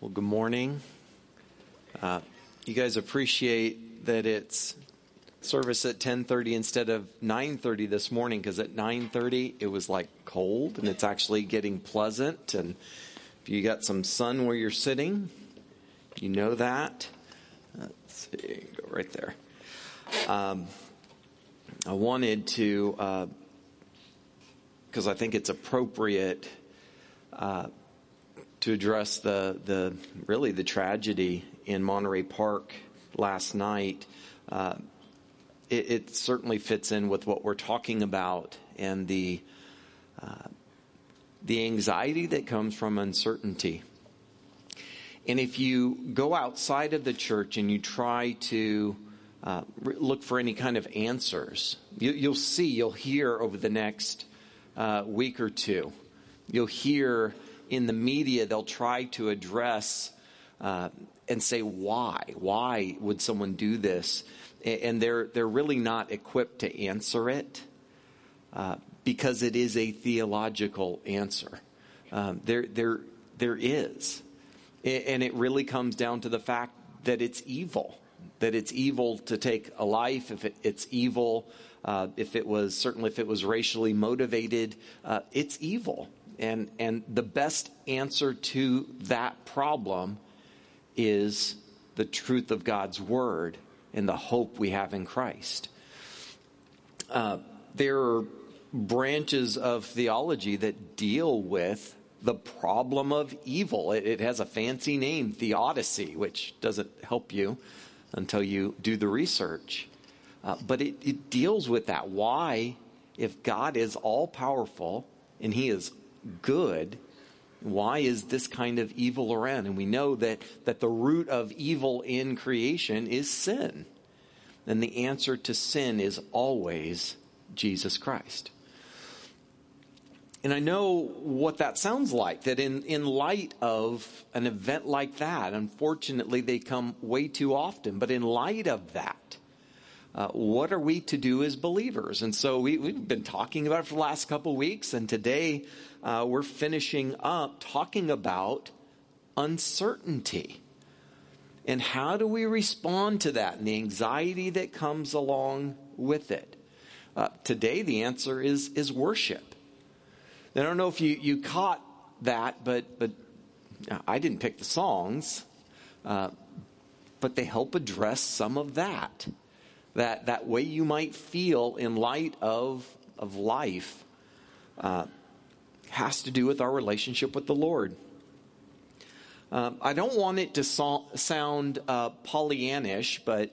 Well, good morning. Uh, you guys appreciate that it's service at 10:30 instead of 9:30 this morning because at 9:30 it was like cold and it's actually getting pleasant and if you got some sun where you're sitting, you know that. Let's see, go right there. Um, I wanted to because uh, I think it's appropriate. Uh, to address the, the really the tragedy in Monterey Park last night. Uh, it, it, certainly fits in with what we're talking about and the uh, the anxiety that comes from uncertainty. And if you go outside of the church and you try to uh, look for any kind of answers, you, will see, you'll hear over the next uh, week or two, you'll hear in the media, they'll try to address uh, and say why. Why would someone do this? And they're they're really not equipped to answer it uh, because it is a theological answer. Um, there there there is, and it really comes down to the fact that it's evil. That it's evil to take a life. If it, it's evil, uh, if it was certainly if it was racially motivated, uh, it's evil. And, and the best answer to that problem is the truth of God's word and the hope we have in Christ. Uh, there are branches of theology that deal with the problem of evil. It, it, has a fancy name, theodicy, which doesn't help you until you do the research. Uh, but it, it deals with that. Why, if God is all powerful and He is good, why is this kind of evil around? And we know that, that the root of evil in creation is sin. And the answer to sin is always Jesus Christ. And I know what that sounds like, that in, in light of an event like that, unfortunately, they come way too often. But in light of that, uh, what are we to do as believers? And so we, have been talking about it for the last couple weeks, and today uh, we're finishing up talking about uncertainty. And how do we respond to that and the anxiety that comes along with it? Uh, today, the answer is, is worship. I don't know if you, you caught that, but, but I didn't pick the songs, uh, but they help address some of that. That, that way you might feel in light of, of life. Uh, has to do with our relationship with the Lord. Um, I don't want it to so- sound uh, Pollyannish, but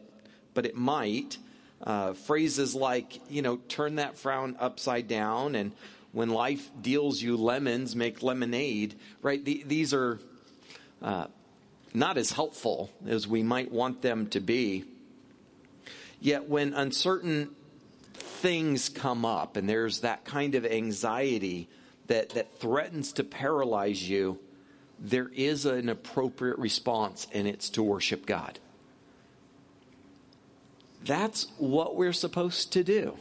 but it might. Uh, phrases like, you know, turn that frown upside down, and when life deals you lemons, make lemonade. Right? The, these are uh, not as helpful as we might want them to be. Yet, when uncertain things come up, and there's that kind of anxiety that, that threatens to paralyze you, there is an appropriate response, and it's to worship God. That's what we're supposed to do.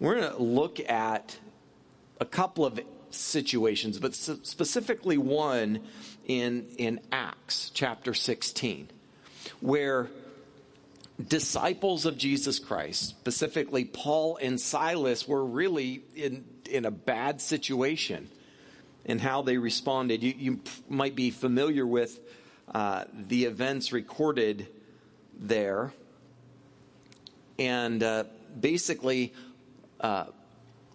We're going to look at a couple of situations, but specifically one in, in Acts chapter 16, where disciples of Jesus Christ, specifically Paul and Silas, were really in, in a bad situation and how they responded. You, you might be familiar with uh, the events recorded there. And uh, basically, uh,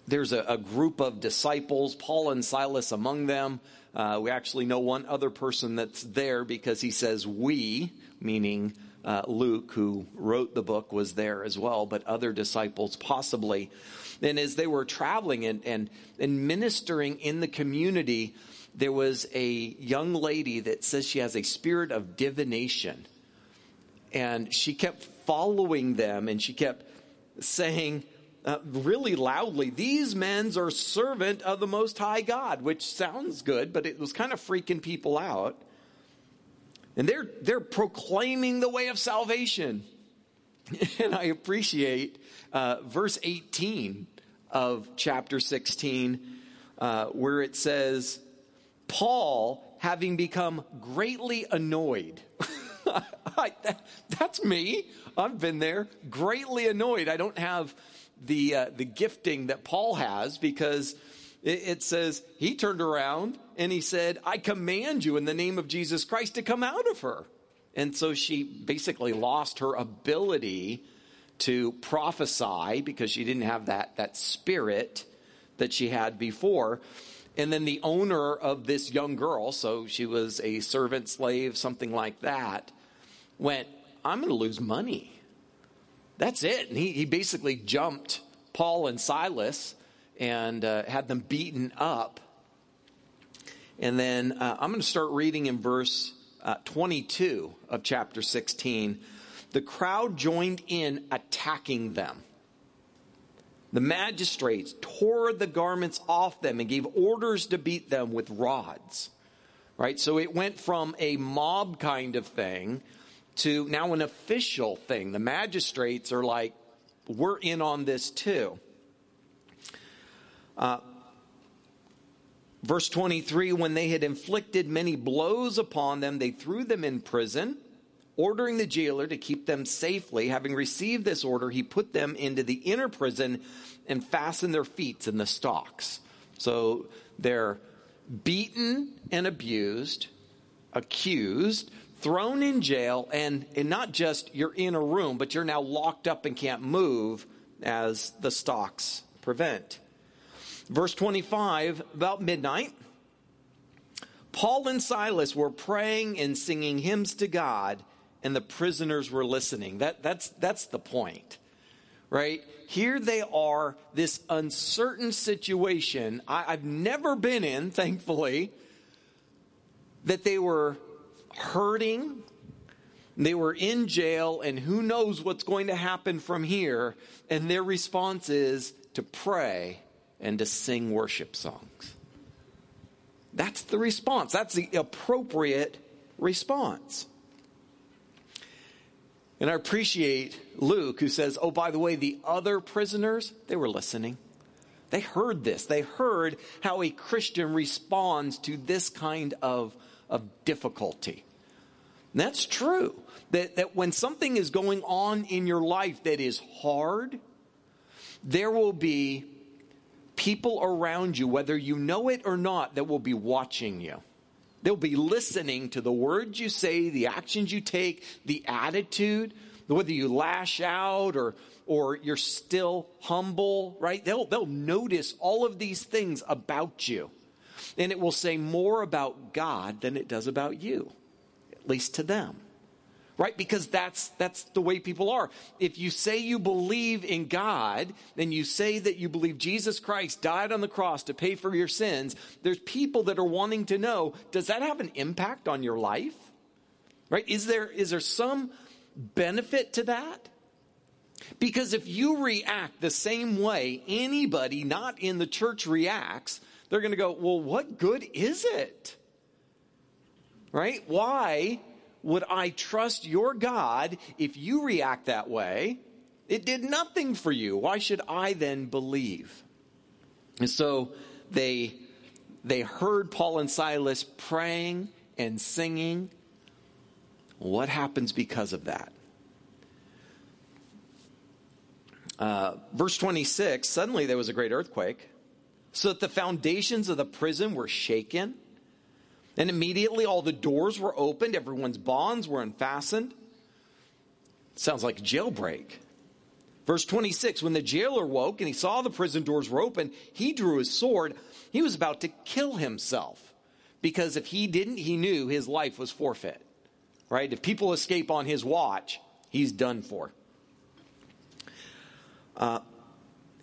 there's a, a, group of disciples, Paul and Silas among them. Uh, we actually know one other person that's there because he says we, meaning uh, Luke, who wrote the book, was there as well, but other disciples possibly. And as they were traveling and, and, and ministering in the community, there was a young lady that says she has a spirit of divination. And she kept following them and she kept saying, uh, really loudly, These men are servant of the Most High God, which sounds good, but it was kind of freaking people out. And they're, they're proclaiming the way of salvation. And I appreciate uh, verse 18 of chapter 16, uh, where it says, Paul, having become greatly annoyed. I, that, that's me. I've been there, greatly annoyed. I don't have the uh, the gifting that Paul has because it, says he turned around and he said, "I command you in the name of Jesus Christ to come out of her." And so she basically lost her ability to prophesy because she didn't have that that spirit that she had before. And then the owner of this young girl, so she was a servant slave, something like that, went, I'm going to lose money. That's it. And he, he basically jumped Paul and Silas and uh, had them beaten up. And then uh, I'm going to start reading in verse uh, 22 of chapter 16. The crowd joined in attacking them. The magistrates tore the garments off them and gave orders to beat them with rods. Right? So it went from a mob kind of thing to now an official thing. The magistrates are like, we're in on this too. Uh, verse 23 when they had inflicted many blows upon them, they threw them in prison ordering the jailer to keep them safely. Having received this order, he put them into the inner prison and fastened their feet in the stocks. So they're beaten and abused, accused, thrown in jail, and, and not just you're in a room, but you're now locked up and can't move as the stocks prevent. Verse 25, about midnight, Paul and Silas were praying and singing hymns to God and the prisoners were listening. That, that's, that's the point, right? Here they are, this uncertain situation I, I've never been in, thankfully, that they were hurting, they were in jail, and who knows what's going to happen from here. And their response is to pray and to sing worship songs. That's the response. That's the appropriate response. And I appreciate Luke, who says, Oh, by the way, the other prisoners, they were listening. They heard this. They heard how a Christian responds to this kind of, of difficulty. And that's true. That, that when something is going on in your life that is hard, there will be people around you, whether you know it or not, that will be watching you. They'll be listening to the words you say, the actions you take, the attitude, whether you lash out or, or you're still humble, right? They'll, they'll notice all of these things about you. And it will say more about God than it does about you, at least to them right? Because that's that's the way people are. If you say you believe in god then you say that you believe jesus christ died on the cross to pay for your sins. There's people that are wanting to know does that have an impact on your life? Right? Is there is there some benefit to that? Because if you react the same way anybody not in the church reacts they're going to go well what good is it? Right? Why would I trust your God if you react that way? It did nothing for you. Why should I then believe? And so they they heard Paul and Silas praying and singing. What happens because of that? Uh, verse 26 suddenly there was a great earthquake, so that the foundations of the prison were shaken and immediately all the doors were opened, everyone's bonds were unfastened. Sounds like jailbreak. Verse 26 When the jailer woke and he saw the prison doors were open, he drew his sword. He was about to kill himself because if he didn't, he knew his life was forfeit. Right? If people escape on his watch, he's done for. Uh,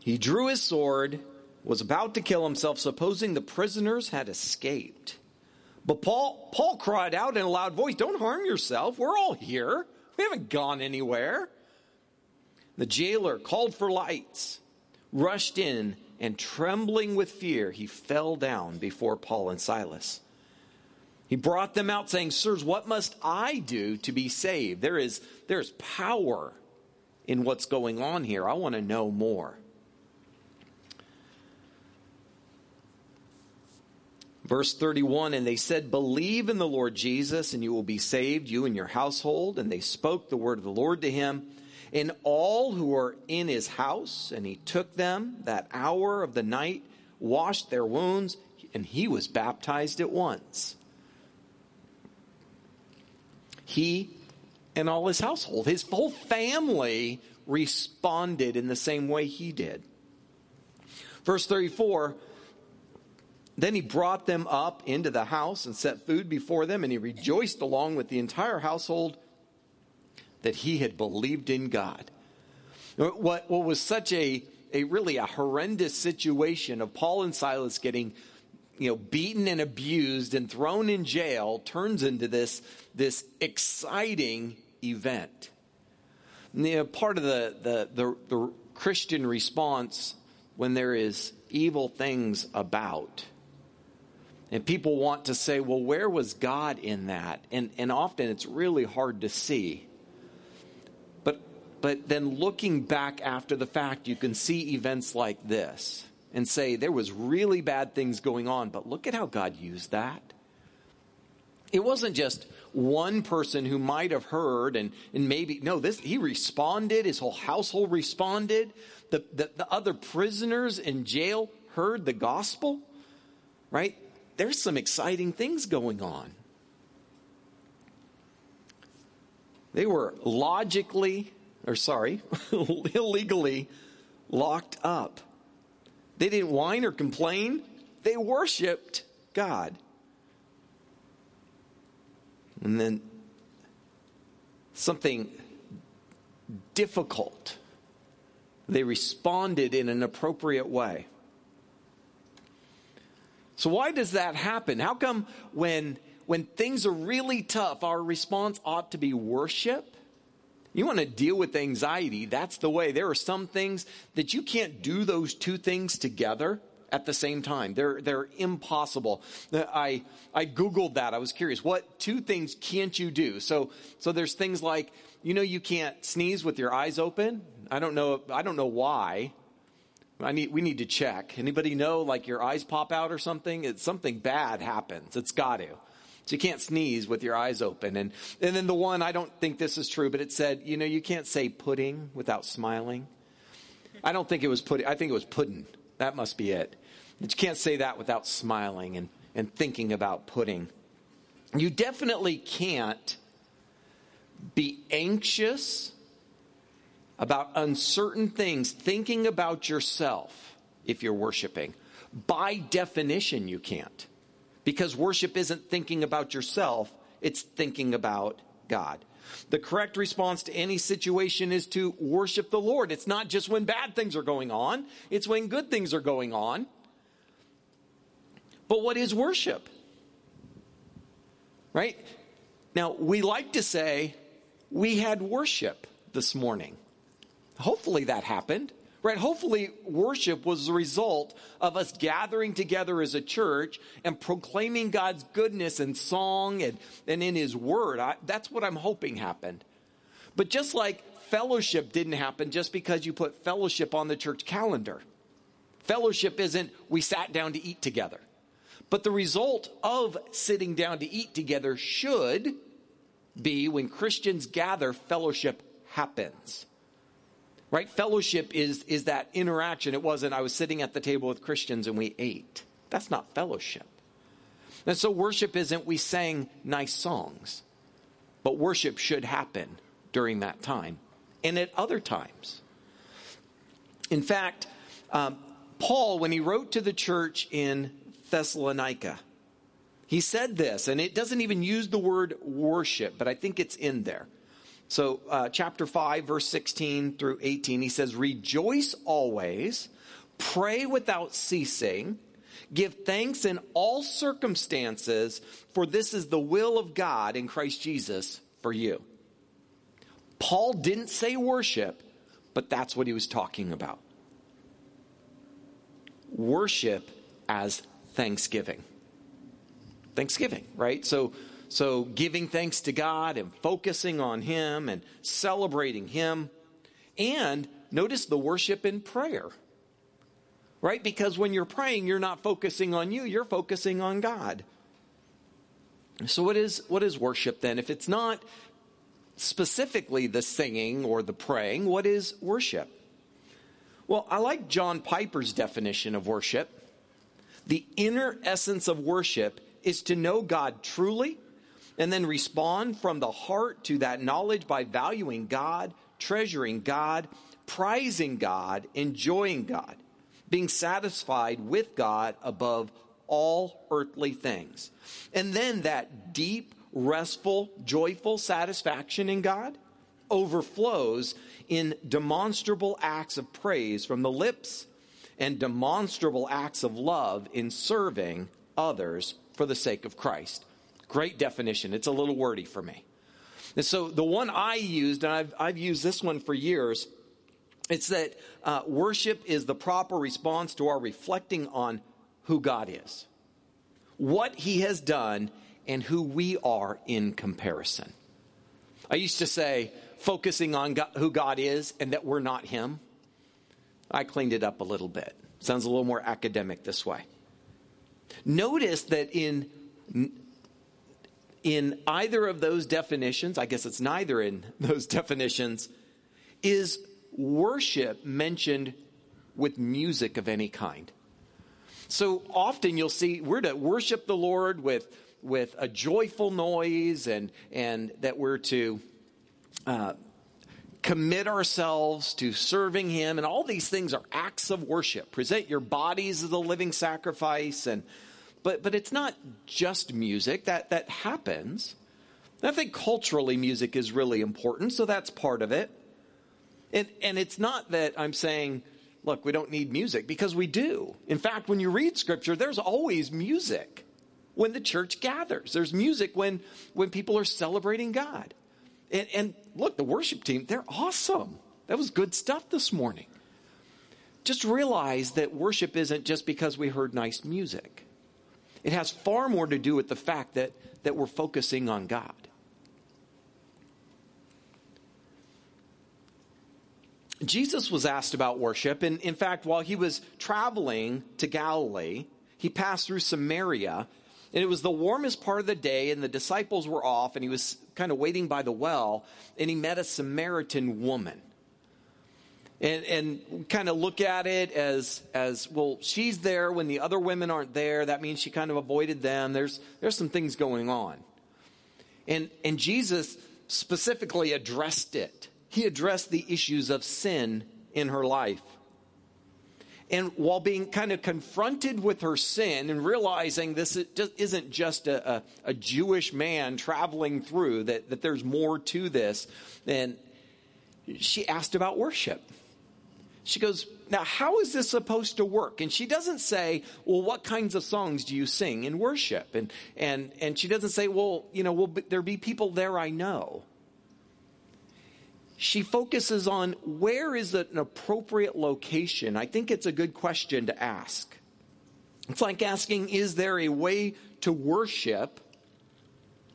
he drew his sword, was about to kill himself, supposing the prisoners had escaped. But Paul, Paul cried out in a loud voice, Don't harm yourself. We're all here. We haven't gone anywhere. The jailer called for lights, rushed in, and trembling with fear, he fell down before Paul and Silas. He brought them out, saying, Sirs, what must I do to be saved? There is, there is power in what's going on here. I want to know more. Verse 31 And they said, Believe in the Lord Jesus, and you will be saved, you and your household. And they spoke the word of the Lord to him and all who were in his house. And he took them that hour of the night, washed their wounds, and he was baptized at once. He and all his household, his whole family responded in the same way he did. Verse 34 Then he brought them up into the house and set food before them, and he rejoiced along with the entire household that he had believed in God. What, what was such a, a really a horrendous situation of Paul and Silas getting you know, beaten and abused and thrown in jail turns into this, this exciting event. You know, part of the, the, the, the Christian response when there is evil things about. And people want to say, well, where was God in that? And, and often it's really hard to see. But, but then looking back after the fact, you can see events like this and say, there was really bad things going on, but look at how God used that. It wasn't just one person who might have heard and, and maybe, no, this, he responded, his whole household responded. The, the, the other prisoners in jail heard the gospel, right? There's some exciting things going on. They were logically, or sorry, illegally locked up. They didn't whine or complain, they worshiped God. And then something difficult. They responded in an appropriate way. So, why does that happen? How come when, when things are really tough, our response ought to be worship? You want to deal with anxiety, that's the way. There are some things that you can't do those two things together at the same time. They're, they're impossible. I, I Googled that. I was curious. What two things can't you do? So, so there's things like, you know, you can't sneeze with your eyes open. I don't know. I don't know why. I need, we need to check. Anybody know, like your eyes pop out or something? It's something bad happens. It's got to. So you can't sneeze with your eyes open. And, and then the one, I don't think this is true, but it said, you know, you can't say pudding without smiling. I don't think it was pudding. I think it was pudding. That must be it. But you can't say that without smiling and, and thinking about pudding. You definitely can't be anxious about uncertain things, thinking about yourself if you're worshiping. By definition, you can't. Because worship isn't thinking about yourself, it's thinking about God. The correct response to any situation is to worship the Lord. It's not just when bad things are going on, it's when good things are going on. But what is worship? Right? Now, we like to say, we had worship this morning. Hopefully that happened. Right? Hopefully, worship was the result of us gathering together as a church and proclaiming God's goodness in song and, and in His Word. I, that's what I'm hoping happened. But just like fellowship didn't happen just because you put fellowship on the church calendar, fellowship isn't we sat down to eat together. But the result of sitting down to eat together should be when Christians gather, fellowship happens. Right? Fellowship is, is that interaction. It wasn't, I was sitting at the table with Christians and we ate. That's not fellowship. And so worship isn't we sang nice songs, but worship should happen during that time and at other times. In fact, um, Paul, when he wrote to the church in Thessalonica, he said this, and it doesn't even use the word worship, but I think it's in there. So, uh, chapter 5, verse 16 through 18, he says, Rejoice always, pray without ceasing, give thanks in all circumstances, for this is the will of God in Christ Jesus for you. Paul didn't say worship, but that's what he was talking about. Worship as thanksgiving. Thanksgiving, right? So, so giving thanks to God and focusing on Him and celebrating Him. And notice the worship in prayer. right? Because when you're praying, you're not focusing on you, you're focusing on God. So, what is, what is worship then? If it's not specifically the singing or the praying, what is worship? Well, I like John Piper's definition of worship. The inner essence of worship is to know God truly and then respond from the heart to that knowledge by valuing God, treasuring God, prizing God, enjoying God, being satisfied with God above all earthly things. And then that deep, restful, joyful satisfaction in God overflows in demonstrable acts of praise from the lips and demonstrable acts of love in serving others for the sake of Christ. Great definition. It's a little wordy for me. And so the one I used, and I've, I've used this one for years, it's that uh, worship is the proper response to our reflecting on who God is, what He has done, and who we are in comparison. I used to say, focusing on God, who God is and that we're not Him. I cleaned it up a little bit. Sounds a little more academic this way. Notice that in in either of those definitions, I guess it's neither in those definitions, is worship mentioned with music of any kind. So often you'll see we're to worship the Lord with with a joyful noise and and that we're to uh, commit ourselves to serving him and all these things are acts of worship present your bodies as a living sacrifice and but but it's not just music that that happens i think culturally music is really important so that's part of it and and it's not that i'm saying look we don't need music because we do in fact when you read scripture there's always music when the church gathers there's music when when people are celebrating god and, and look, the worship team, they're awesome. That was good stuff this morning. Just realize that worship isn't just because we heard nice music. It has far more to do with the fact that, that we're focusing on God. Jesus was asked about worship, and in fact, while he was traveling to Galilee, he passed through Samaria, and it was the warmest part of the day, and the disciples were off, and he was kind of waiting by the well, and he met a Samaritan woman. And, and kind of look at it as, as well, she's there when the other women aren't there. That means she kind of avoided them. There's, there's some things going on. And, and Jesus specifically addressed it. He addressed the issues of sin in her life. And while being kind of confronted with her sin and realizing this isn't just a, a, a Jewish man traveling through, that, that there's more to this, and she asked about worship. She goes, Now, how is this supposed to work? And she doesn't say, Well, what kinds of songs do you sing in worship? And, and, and she doesn't say, Well, you know, will there be people there I know? she focuses on where is an appropriate location. I think it's a good question to ask. It's like asking, is there a way to worship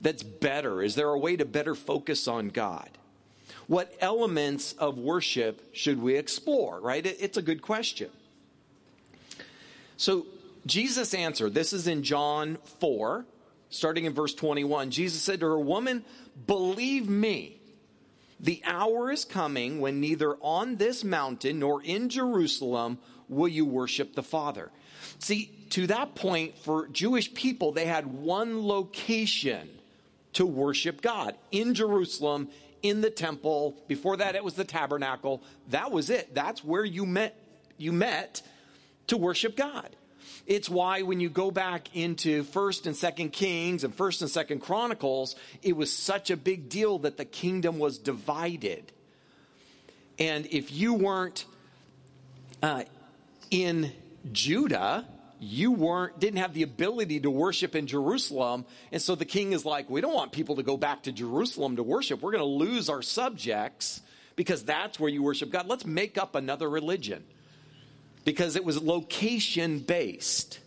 that's better? Is there a way to better focus on God? What elements of worship should we explore, right? It's a good question. So Jesus answered, this is in John 4, starting in verse 21. Jesus said to her, Woman, believe me the hour is coming when neither on this mountain nor in Jerusalem will you worship the Father. See, to that point, for Jewish people, they had one location to worship God in Jerusalem, in the temple. Before that, it was the tabernacle. That was it. That's where you met, you met to worship God. It's why when you go back into 1st and 2nd Kings and 1st and 2nd Chronicles, it was such a big deal that the kingdom was divided. And if you weren't uh, in Judah, you weren't didn't have the ability to worship in Jerusalem and so the king is like we don't want people to go back to Jerusalem to worship we're going to lose our subjects because that's where you worship God let's make up another religion because it was location based.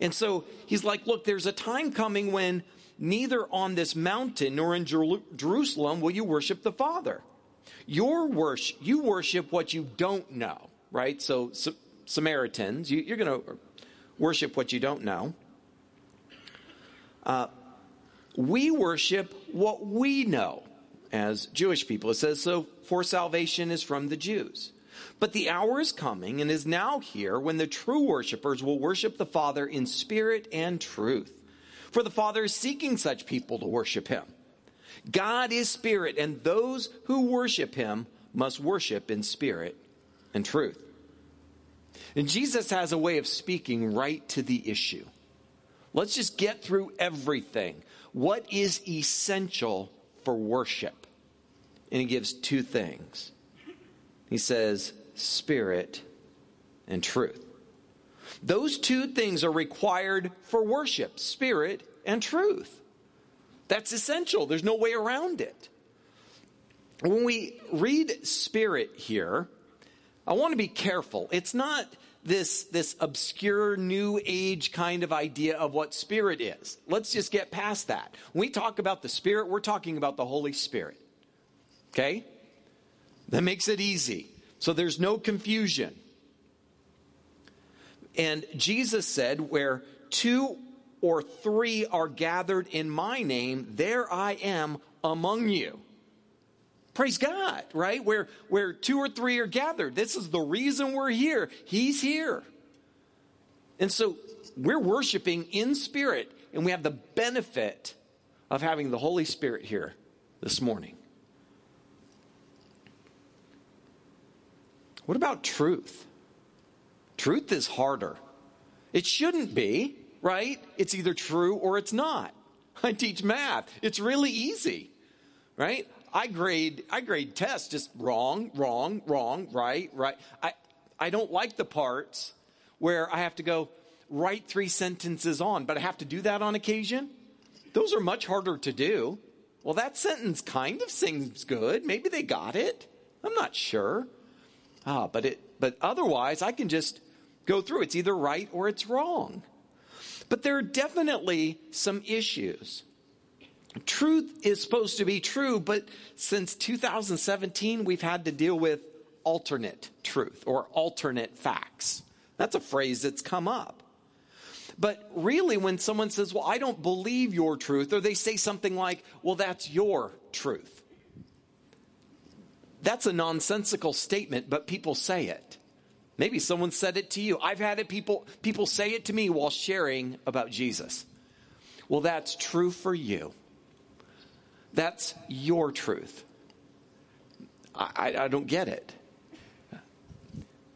And so he's like, look, there's a time coming when neither on this mountain nor in Jer- Jerusalem will you worship the Father. Your worship, you worship what you don't know, right? So, so Samaritans. You, are going to worship what you don't know. Uh, we worship what we know as Jewish people. It says, so for salvation is from the Jews. But the hour is coming and is now here when the true worshipers will worship the Father in spirit and truth. For the Father is seeking such people to worship him. God is spirit, and those who worship him must worship in spirit and truth. And Jesus has a way of speaking right to the issue. Let's just get through everything. What is essential for worship? And he gives two things. He says, spirit and truth. Those two things are required for worship spirit and truth. That's essential. There's no way around it. When we read spirit here, I want to be careful. It's not this, this obscure new age kind of idea of what spirit is. Let's just get past that. When we talk about the spirit, we're talking about the Holy Spirit. Okay? That makes it easy. So there's no confusion. And Jesus said, Where two or three are gathered in my name, there I am among you. Praise God, right? Where, where two or three are gathered. This is the reason we're here. He's here. And so we're worshiping in spirit, and we have the benefit of having the Holy Spirit here this morning. What about truth? Truth is harder. It shouldn't be, right? It's either true or it's not. I teach math. It's really easy, right? I grade I grade tests just wrong, wrong, wrong, right, right. I I don't like the parts where I have to go write three sentences on, but I have to do that on occasion. Those are much harder to do. Well, that sentence kind of seems good. Maybe they got it. I'm not sure. Ah, but it but otherwise I can just go through. It's either right or it's wrong. But there are definitely some issues. Truth is supposed to be true, but since 2017, we've had to deal with alternate truth or alternate facts. That's a phrase that's come up. But really, when someone says, Well, I don't believe your truth, or they say something like, Well, that's your truth, that's a nonsensical statement, but people say it. Maybe someone said it to you. I've had it people people say it to me while sharing about Jesus. Well, that's true for you. That's your truth. I, I, don't get it.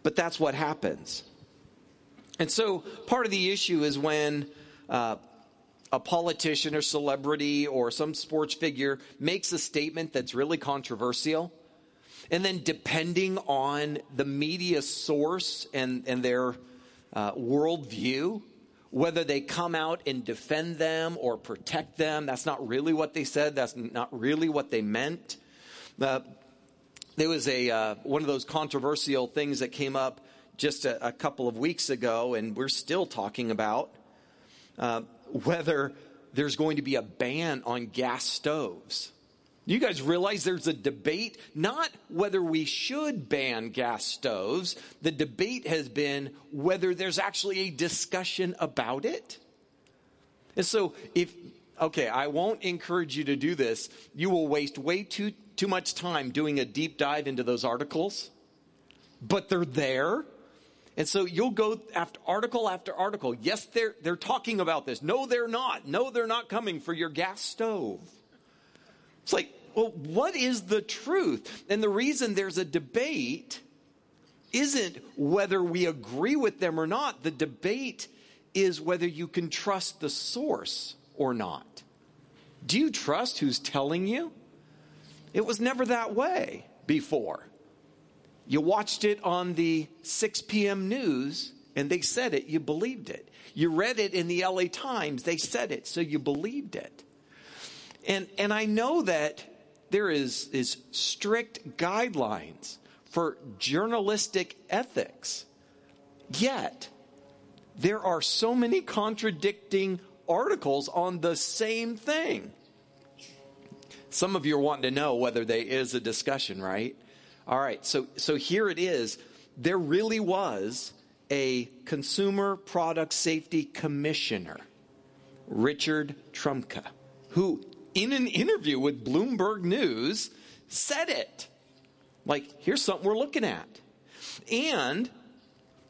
But that's what happens. And so part of the issue is when uh, a politician or celebrity or some sports figure makes a statement that's really controversial and then, depending on the media source and, and their uh, worldview, whether they come out and defend them or protect them, that's not really what they said. That's not really what they meant. Uh, there was a uh, one of those controversial things that came up just a, a, couple of weeks ago, and we're still talking about uh, whether there's going to be a ban on gas stoves. You guys realize there's a debate, not whether we should ban gas stoves. The debate has been whether there's actually a discussion about it. And so, if, okay, I won't encourage you to do this. You will waste way too, too much time doing a deep dive into those articles, but they're there. And so you'll go after article after article. Yes, they're, they're talking about this. No, they're not. No, they're not coming for your gas stove. It's like, well, what is the truth? And the reason there's a debate isn't whether we agree with them or not. The debate is whether you can trust the source or not. Do you trust who's telling you? It was never that way before. You watched it on the 6 p.m. news and they said it, you believed it. You read it in the LA Times, they said it, so you believed it. And, and I know that there is, is strict guidelines for journalistic ethics. Yet, there are so many contradicting articles on the same thing. Some of you are wanting to know whether there is a discussion, right? All right, so, so here it is. There really was a Consumer Product Safety Commissioner, Richard Trumka, who, in an interview with Bloomberg News, said it. Like, here's something we're looking at. And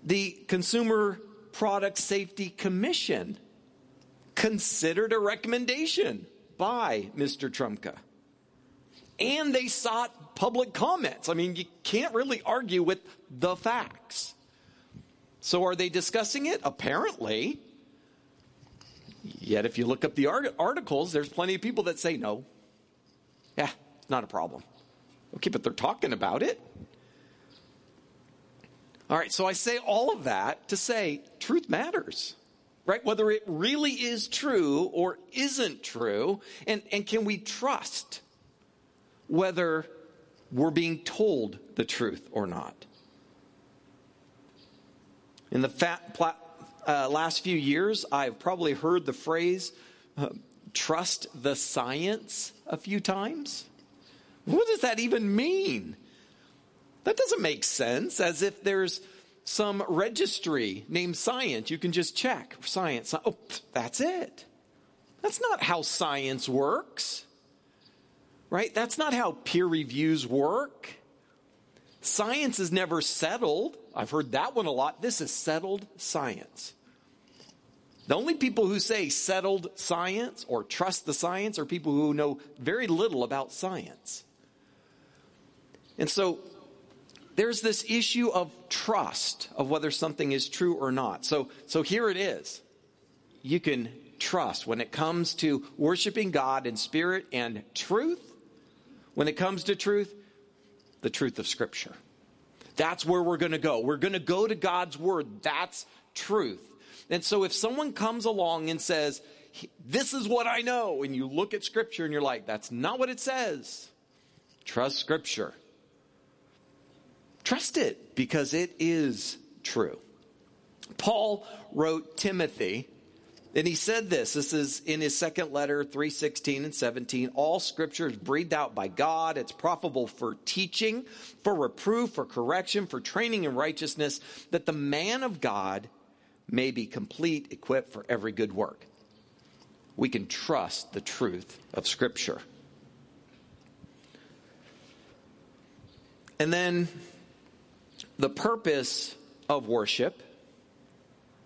the Consumer Product Safety Commission considered a recommendation by Mr. Trumka. And they sought public comments. I mean, you can't really argue with the facts. So are they discussing it? Apparently. Yet if you look up the articles, there's plenty of people that say no. Yeah, it's not a problem. Okay, but they're talking about it. All right, so I say all of that to say truth matters, right? Whether it really is true or isn't true, and, and can we trust whether we're being told the truth or not? In the fat, uh, last few years, I've probably heard the phrase, uh, trust the science a few times. What does that even mean? That doesn't make sense, as if there's some registry named science. You can just check science. Oh, that's it. That's not how science works, right? That's not how peer reviews work. Science is never settled. I've heard that one a lot. This is settled science. The only people who say settled science or trust the science are people who know very little about science. And so there's this issue of trust of whether something is true or not. So, so here it is. You can trust when it comes to worshiping God in spirit and truth. When it comes to truth, the truth of Scripture. That's where we're going to go. We're going to go to God's Word. That's truth. And so if someone comes along and says, This is what I know, and you look at Scripture and you're like, That's not what it says, trust Scripture. Trust it because it is true. Paul wrote Timothy, and he said this. This is in his second letter, 316 and 17. All scripture is breathed out by God. It's profitable for teaching, for reproof, for correction, for training in righteousness, that the man of God may be complete, equipped for every good work. We can trust the truth of scripture. And then the purpose of worship,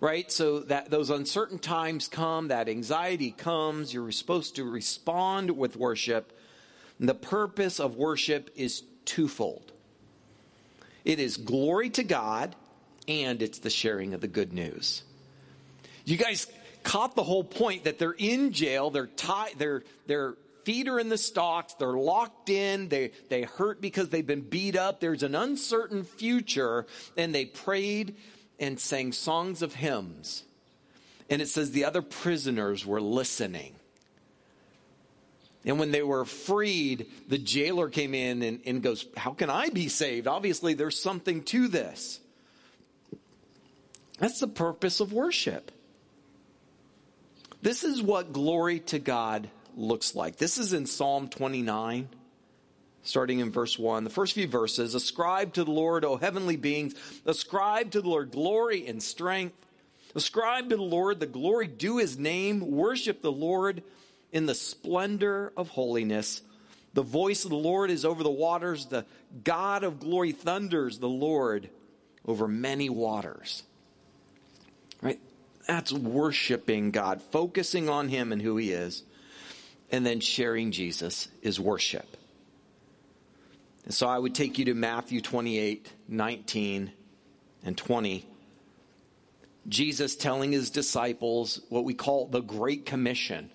right? So that those uncertain times come, that anxiety comes, you're supposed to respond with worship. And the purpose of worship is twofold it is glory to God, and it's the sharing of the good news. You guys caught the whole point that they're in jail, they're tied, they're, they're feet are in the stocks. They're locked in. They, they hurt because they've been beat up. There's an uncertain future. And they prayed and sang songs of hymns. And it says the other prisoners were listening. And when they were freed, the jailer came in and, and goes, How can I be saved? Obviously, there's something to this. That's the purpose of worship. This is what glory to God looks like. This is in Psalm 29, starting in verse 1. The first few verses Ascribe to the Lord, O heavenly beings, ascribe to the Lord glory and strength. Ascribe to the Lord the glory due his name. Worship the Lord in the splendor of holiness. The voice of the Lord is over the waters. The God of glory thunders the Lord over many waters. Right? That's worshiping God, focusing on him and who he is and then sharing Jesus is worship. And so I would take you to Matthew 28 19 and 20. Jesus telling his disciples what we call the Great Commission,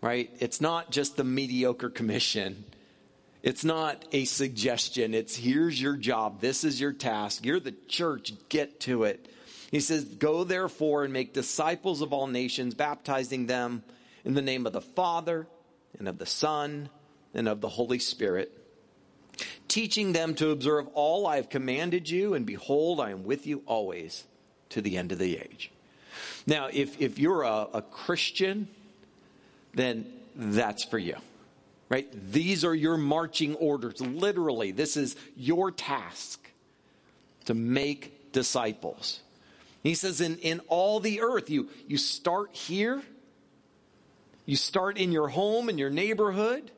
right? It's not just the mediocre commission. It's not a suggestion. It's here's your job. This is your task. You're the church. Get to it. He says, Go therefore and make disciples of all nations, baptizing them in the name of the Father, and of the Son, and of the Holy Spirit, teaching them to observe all I have commanded you, and behold, I am with you always to the end of the age. Now, if, if you're a, a Christian, then that's for you, right? These are your marching orders. Literally, this is your task to make disciples. He says, in, in all the earth, you, you start here, you start in your home, in your neighborhood,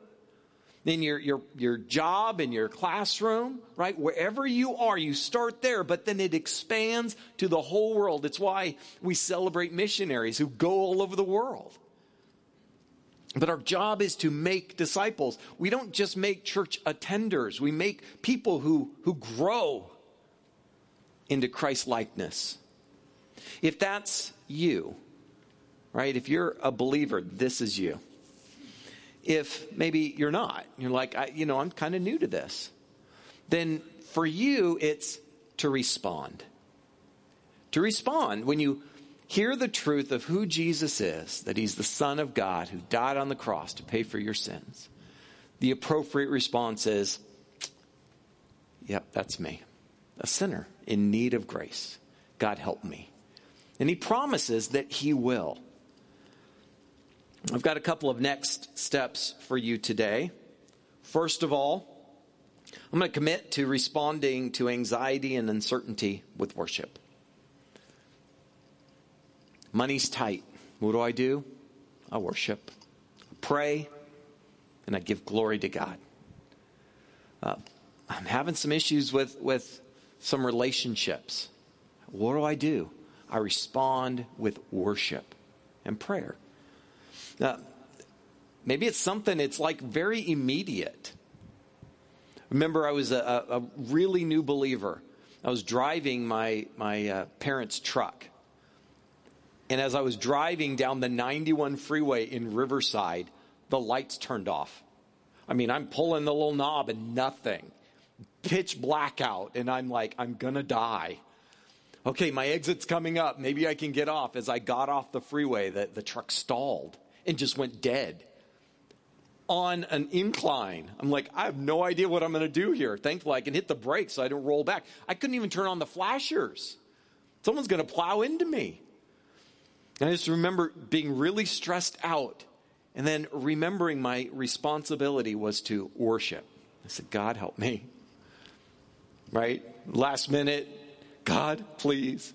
in your, your, your job, in your classroom, right? Wherever you are, you start there, but then it expands to the whole world. It's why we celebrate missionaries who go all over the world. But our job is to make disciples. We don't just make church attenders, we make people who, who grow into Christ likeness. If that's you, right? If you're a believer, this is you. If maybe you're not, you're like, I, you know, I'm kind of new to this, then for you, it's to respond. To respond when you hear the truth of who Jesus is, that he's the Son of God who died on the cross to pay for your sins, the appropriate response is, Yep, that's me, a sinner in need of grace. God help me. And he promises that he will. I've got a couple of next steps for you today. First of all, I'm going to commit to responding to anxiety and uncertainty with worship. Money's tight. What do I do? I worship, I pray, and I give glory to God. Uh, I'm having some issues with, with some relationships. What do I do? I respond with worship and prayer. Now, maybe it's something it's like very immediate. Remember, I was a, a really new believer. I was driving my my uh, parents' truck, and as I was driving down the 91 freeway in Riverside, the lights turned off. I mean, I'm pulling the little knob and nothing, pitch blackout, and I'm like, I'm gonna die okay, my exit's coming up. Maybe I can get off. As I got off the freeway, the, the truck stalled and just went dead on an incline. I'm like, I have no idea what I'm going to do here. Thankfully, I can hit the brakes so I don't roll back. I couldn't even turn on the flashers. Someone's going to plow into me. And I just remember being really stressed out and then remembering my responsibility was to worship. I said, God, help me. Right? Last minute, God, please.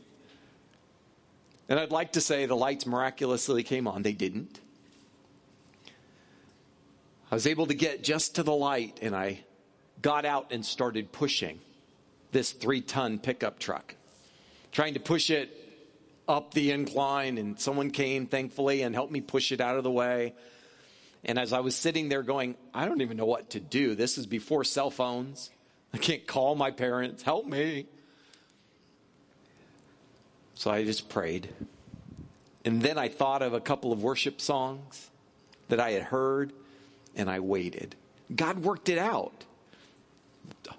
And I'd like to say the lights miraculously came on. They didn't. I was able to get just to the light and I got out and started pushing this three ton pickup truck, trying to push it up the incline. And someone came, thankfully, and helped me push it out of the way. And as I was sitting there going, I don't even know what to do. This is before cell phones. I can't call my parents. Help me. So I just prayed. And then I thought of a couple of worship songs that I had heard, and I waited. God worked it out.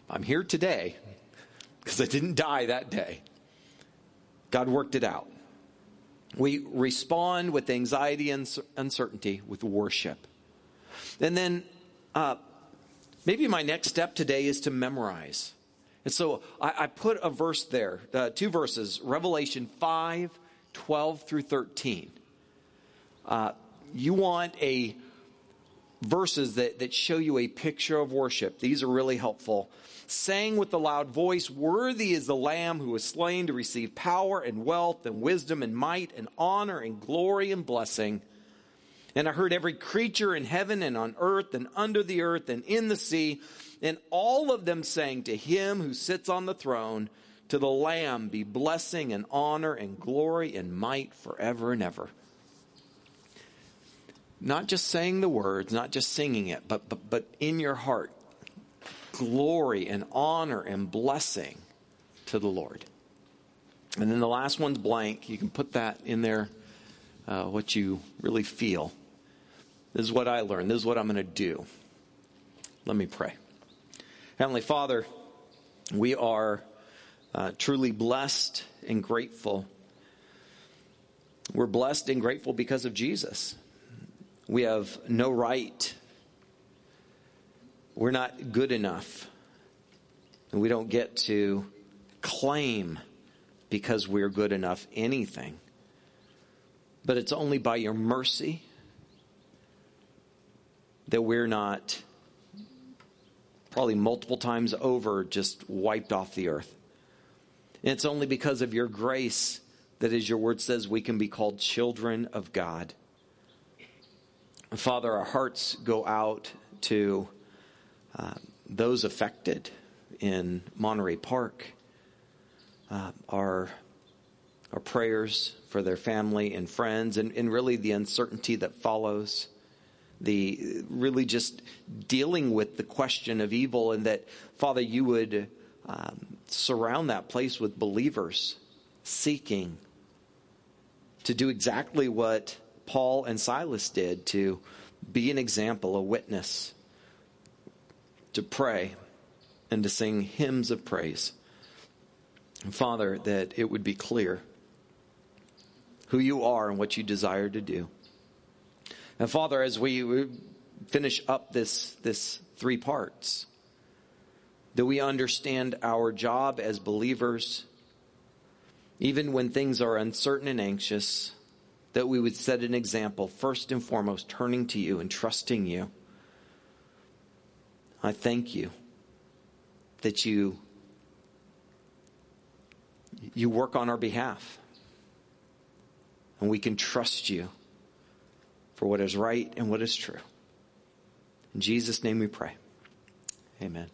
I'm here today because I didn't die that day. God worked it out. We respond with anxiety and uncertainty with worship. And then uh, maybe my next step today is to memorize. And so I, I put a verse there, uh, two verses, Revelation 5, 12 through 13. Uh, you want a verses that, that show you a picture of worship. These are really helpful. Saying with a loud voice, Worthy is the Lamb who was slain to receive power and wealth and wisdom and might and honor and glory and blessing. And I heard every creature in heaven and on earth and under the earth and in the sea and all of them saying to him who sits on the throne, to the Lamb be blessing and honor and glory and might forever and ever. Not just saying the words, not just singing it, but, but, but in your heart, glory and honor and blessing to the Lord. And then the last one's blank. You can put that in there, uh, what you really feel. This is what I learned. This is what I'm going to do. Let me pray. Heavenly Father, we are uh, truly blessed and grateful. We're blessed and grateful because of Jesus. We have no right. We're not good enough. And we don't get to claim because we're good enough anything. But it's only by your mercy that we're not probably multiple times over, just wiped off the earth. And it's only because of your grace that, as your word says, we can be called children of God. Father, our hearts go out to uh, those affected in Monterey Park. Uh, our, our prayers for their family and friends, and, and really the uncertainty that follows. The really just dealing with the question of evil, and that, Father, you would um, surround that place with believers seeking to do exactly what Paul and Silas did to be an example, a witness, to pray and to sing hymns of praise. And Father, that it would be clear who you are and what you desire to do. And Father, as we finish up this, this three parts, that we understand our job as believers, even when things are uncertain and anxious, that we would set an example, first and foremost, turning to you and trusting you. I thank you that you you work on our behalf. And we can trust you for what is right and what is true. In Jesus' name we pray. Amen.